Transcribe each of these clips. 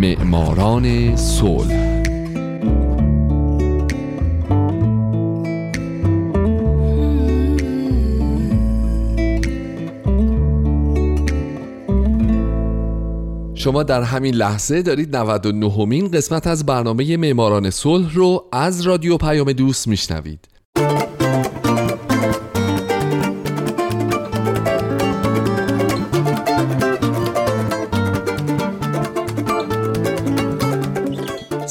معماران صلح. شما در همین لحظه دارید 99 مین قسمت از برنامه معماران صلح رو از رادیو پیام دوست میشنوید.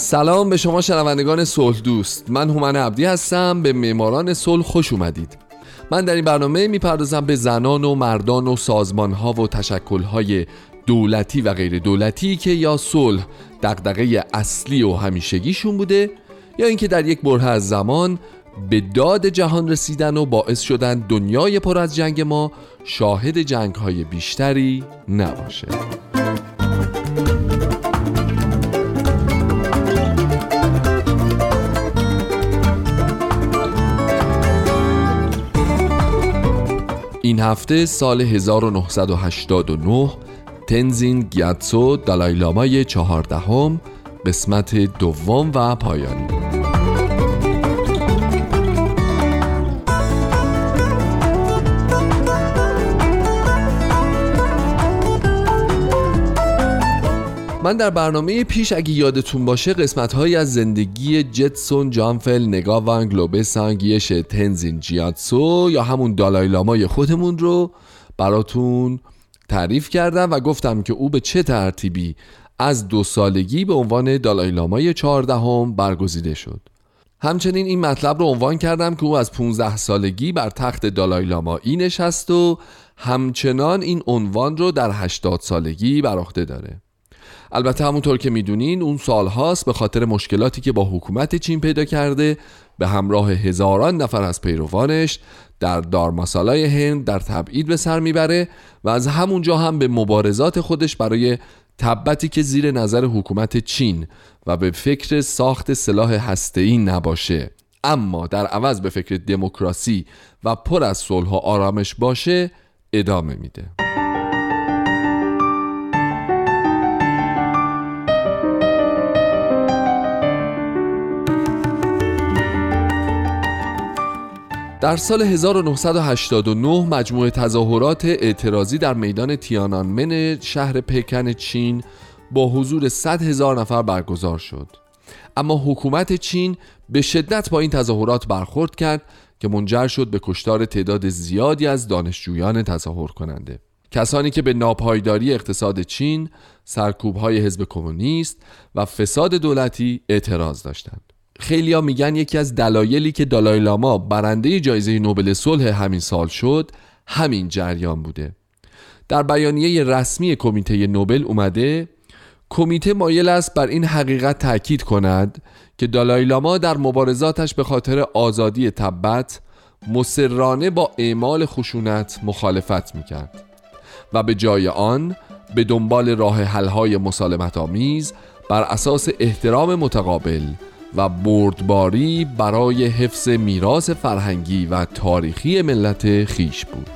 سلام به شما شنوندگان صلح دوست. من هومن عبدی هستم. به معماران صلح خوش اومدید. من در این برنامه می‌پردازم به زنان و مردان و سازمان ها و تشکل های دولتی و غیر دولتی که یا صلح دغدغه اصلی و همیشگیشون بوده یا اینکه در یک بره از زمان به داد جهان رسیدن و باعث شدن دنیای پر از جنگ ما شاهد جنگ های بیشتری نباشه. این هفته سال 1989 تنزین گیاتسو دالایلامای چهاردهم قسمت دوم و پایانی من در برنامه پیش اگه یادتون باشه قسمت های از زندگی جتسون جانفل نگاوان گلوبه سانگیش تنزین جیاتسو یا همون دالایلامای خودمون رو براتون تعریف کردم و گفتم که او به چه ترتیبی از دو سالگی به عنوان دالایلامای چهاردهم برگزیده شد. همچنین این مطلب رو عنوان کردم که او از 15 سالگی بر تخت دالایلامایی نشست و همچنان این عنوان رو در 80 سالگی بر عهده داره. البته همونطور که می‌دونین اون سالهاست به خاطر مشکلاتی که با حکومت چین پیدا کرده. به همراه هزاران نفر از پیروانش در دارماسالای هند در تبعید به سر می‌بره و از همونجا هم به مبارزات خودش برای تبتی که زیر نظر حکومت چین و به فکر ساخت سلاح هسته‌ای نباشه. اما در عوض به فکر دموکراسی و پر از صلح و آرامش باشه ادامه میده. در سال 1989 مجموعه تظاهرات اعتراضی در میدان تیانانمن شهر پکن چین با حضور 100 هزار نفر برگزار شد اما حکومت چین به شدت با این تظاهرات برخورد کرد که منجر شد به کشتار تعداد زیادی از دانشجویان تظاهر کننده کسانی که به ناپایداری اقتصاد چین، سرکوبهای حزب کمونیست و فساد دولتی اعتراض داشتند. خیلیا میگن یکی از دلایلی که دالای لاما برنده جایزه نوبل صلح همین سال شد همین جریان بوده. در بیانیه رسمی کمیته نوبل اومده کمیته مایل است بر این حقیقت تاکید کند که دالای لاما در مبارزاتش به خاطر آزادی تبت مسررانه با اعمال خشونت مخالفت می‌کرد و به جای آن به دنبال راه حلهای مسالمت آمیز بر اساس احترام متقابل و بردباری برای حفظ میراث فرهنگی و تاریخی ملت خیش بود.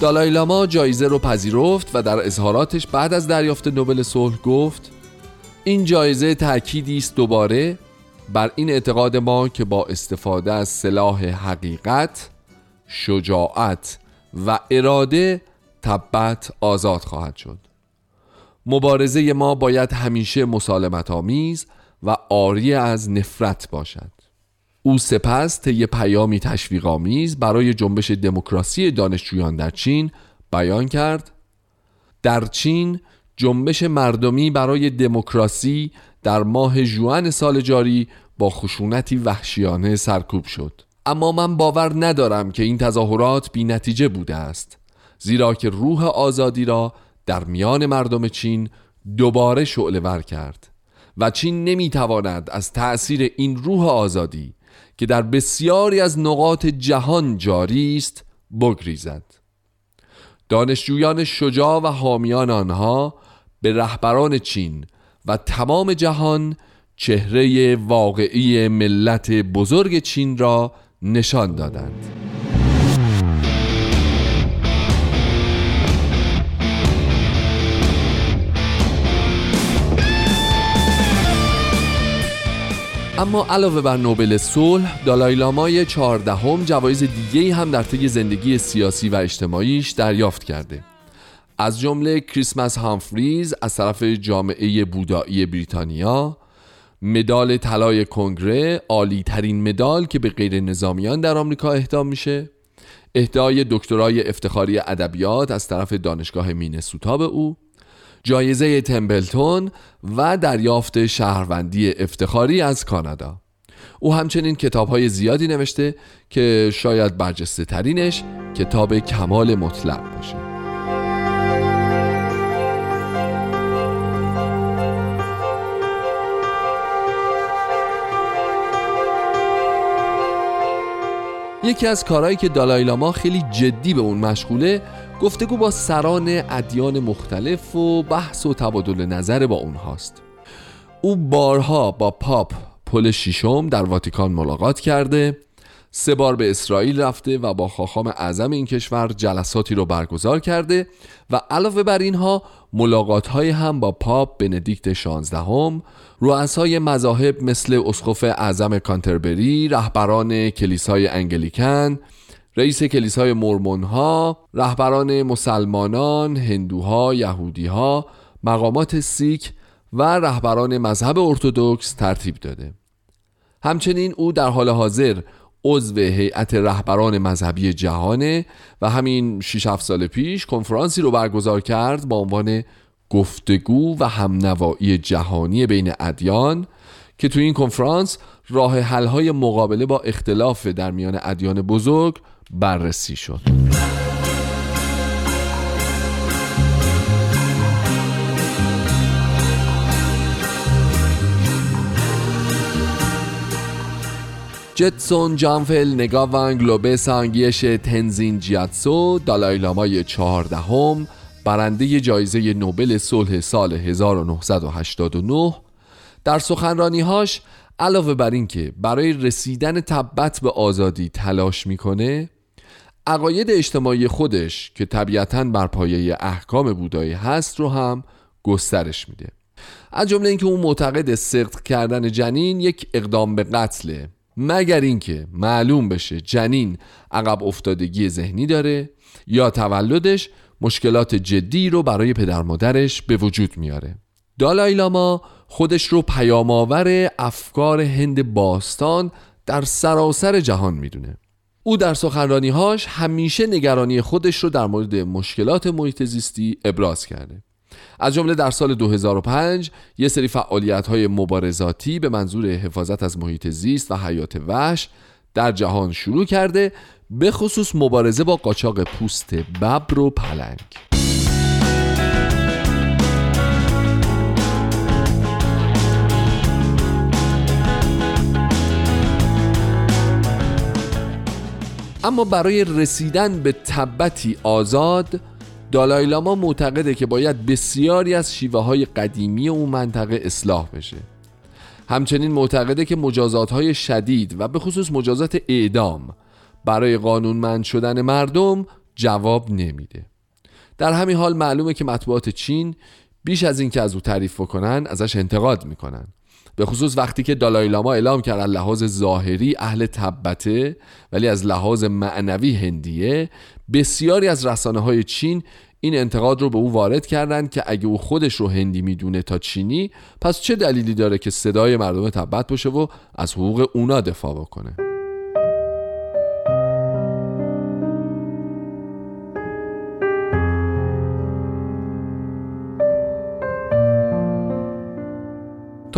دالای لاما جایزه رو پذیرفت و در اظهاراتش بعد از دریافت نوبل صلح گفت این جایزه تأکیدی است دوباره بر این اعتقاد ما که با استفاده از سلاح حقیقت شجاعت و اراده تبت آزاد خواهد شد. مبارزه ما باید همیشه مسالمت آمیز و آری از نفرت باشد. او سپس طی پیامی تشویق آمیز برای جنبش دموکراسی دانشجویان در چین بیان کرد. در چین جنبش مردمی برای دموکراسی در ماه جوان سال جاری با خشونتی وحشیانه سرکوب شد. اما من باور ندارم که این تظاهرات بی نتیجه بوده است زیرا که روح آزادی را در میان مردم چین دوباره شعله ور کرد و چین نمی‌تواند از تأثیر این روح آزادی که در بسیاری از نقاط جهان جاری است بگریزد. دانشجویان شجاع و حامیان آنها به رهبران چین و تمام جهان چهره واقعی ملت بزرگ چین را نشان دادند. اما علاوه بر نوبل صلح دالایلامای چهاردهم جوایز دیگه هم در طی زندگی سیاسی و اجتماعیش دریافت کرده. از جمله کریسمس هامفریز از طرف جامعه بودایی بریتانیا مدال طلای کنگره عالی ترین مدال که به غیر نظامیان در آمریکا اهدا میشه. اهدای دکترای افتخاری ادبیات از طرف دانشگاه مینسوتا به او. جایزه تمبلتون و دریافت شهروندی افتخاری از کانادا. او همچنین کتاب های زیادی نوشته که شاید برجسته ترینش کتاب کمال مطلق باشه. یکی از کارهایی که دالایلاما خیلی جدی به اون مشغوله گفتگو با سران ادیان مختلف و بحث و تبادل نظر با اونهاست. او بارها با پاپ پل شیشم در واتیکان ملاقات کرده سه بار به اسرائیل رفته و با خاخام اعظم این کشور جلساتی رو برگزار کرده و علاوه بر اینها ملاقات های هم با پاپ بندیکت 16 هم رؤسای مذاهب مثل اسقف اعظم کانتربری رهبران کلیسای انگلیکن رئیس کلیسای مرمون ها رهبران مسلمانان هندوها یهودیها مقامات سیک و رهبران مذهب ارتودکس ترتیب داده. همچنین او در حال حاضر عضو هیئت رهبران مذهبی جهانه و همین 6 7 سال پیش کنفرانسی رو برگزار کرد با عنوان گفتگو و همنوایی جهانی بین ادیان که تو این کنفرانس راه حل‌های مقابله با اختلاف در میان ادیان بزرگ بررسی شد. جتسون جانفل نگاوان گلوبه سانگیش تنزین جیاتسو دالایلامای چهاردهم برنده جایزه نوبل صلح سال 1989 در سخنرانیهاش علاوه بر اینکه برای رسیدن تبت به آزادی تلاش می‌کنه عقاید اجتماعی خودش که طبیعتا بر پایه احکام بودایی هست رو هم گسترش میده. از جمله اینکه اون معتقد سقط کردن جنین یک اقدام به قتله. مگر اینکه معلوم بشه جنین عقب افتادگی ذهنی داره یا تولدش مشکلات جدی رو برای پدر مادرش به وجود میاره. دالای لاما خودش رو پیامآور افکار هند باستان در سراسر جهان می‌دونه. او در سخنرانیهاش همیشه نگرانی خودش رو در مورد مشکلات محیط زیستی ابراز کرده. از جمله در سال 2005 یه سری فعالیت های مبارزاتی به منظور حفاظت از محیط زیست و حیات وحش در جهان شروع کرده به خصوص مبارزه با قاچاق پوست ببر و پلنگ. اما برای رسیدن به تبتی آزاد دالایلاما معتقده که باید بسیاری از شیوه های قدیمی اون منطقه اصلاح بشه. همچنین معتقده که مجازات های شدید و به خصوص مجازات اعدام برای قانونمند شدن مردم جواب نمیده. در همین حال معلومه که مطبوعات چین بیش از اینکه از او تعریف بکنن ازش انتقاد می‌کنن. به خصوص وقتی که دالایلاما اعلام کرد لحاظ ظاهری اهل تبته ولی از لحاظ معنوی هندیه بسیاری از رسانه های چین این انتقاد رو به او وارد کردند که اگه او خودش رو هندی می‌دونه تا چینی پس چه دلیلی داره که صدای مردم تبت باشه و از حقوق اونا دفاع بکنه؟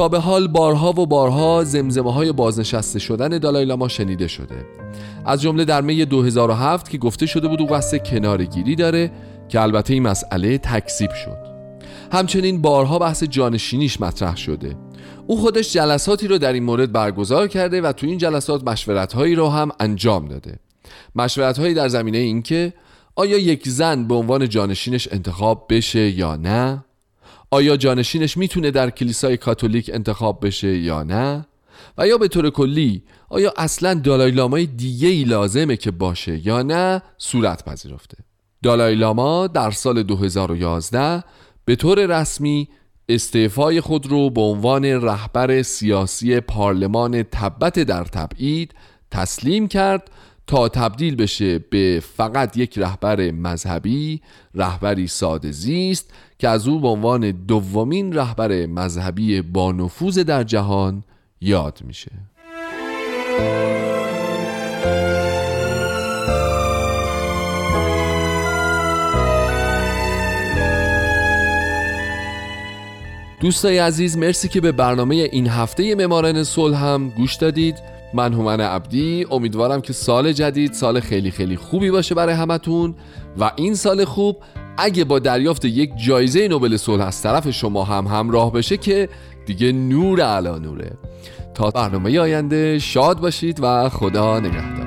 تا به حال بارها و بارها زمزمه های بازنشسته شدن دالایلاما شنیده شده. از جمله در می 2007 که گفته شده بود او قصد کنارگیری داره که البته این مسئله تکذیب شد. همچنین بارها بحث جانشینیش مطرح شده. او خودش جلساتی رو در این مورد برگزار کرده و تو این جلسات مشورت هایی رو هم انجام داده. مشورت هایی در زمینه اینکه آیا یک زن به عنوان جانشینش انتخاب بشه یا نه؟ آیا جانشینش می‌تونه در کلیسای کاتولیک انتخاب بشه یا نه؟ و یا به طور کلی آیا اصلا دالای لامای دیگه ای لازمه که باشه یا نه؟ صورت پذیرفته. دالای لاما در سال 2011 به طور رسمی استعفای خود رو به عنوان رهبر سیاسی پارلمان تبت در تبعید تسلیم کرد تا تبدیل بشه به فقط یک رهبر مذهبی رهبری ساده زیست که از او به عنوان دومین رهبر مذهبی با نفوذ در جهان یاد میشه. دوستای عزیز مرسی که به برنامه این هفته ممارن صلح هم گوش دادید. من هومن عبدی امیدوارم که سال جدید سال خیلی خیلی خوبی باشه برای همتون و این سال خوب اگه با دریافت یک جایزه نوبل صلح از طرف شما هم همراه بشه که دیگه نور علا نوره. تا برنامه آینده شاد باشید و خدا نگهدار.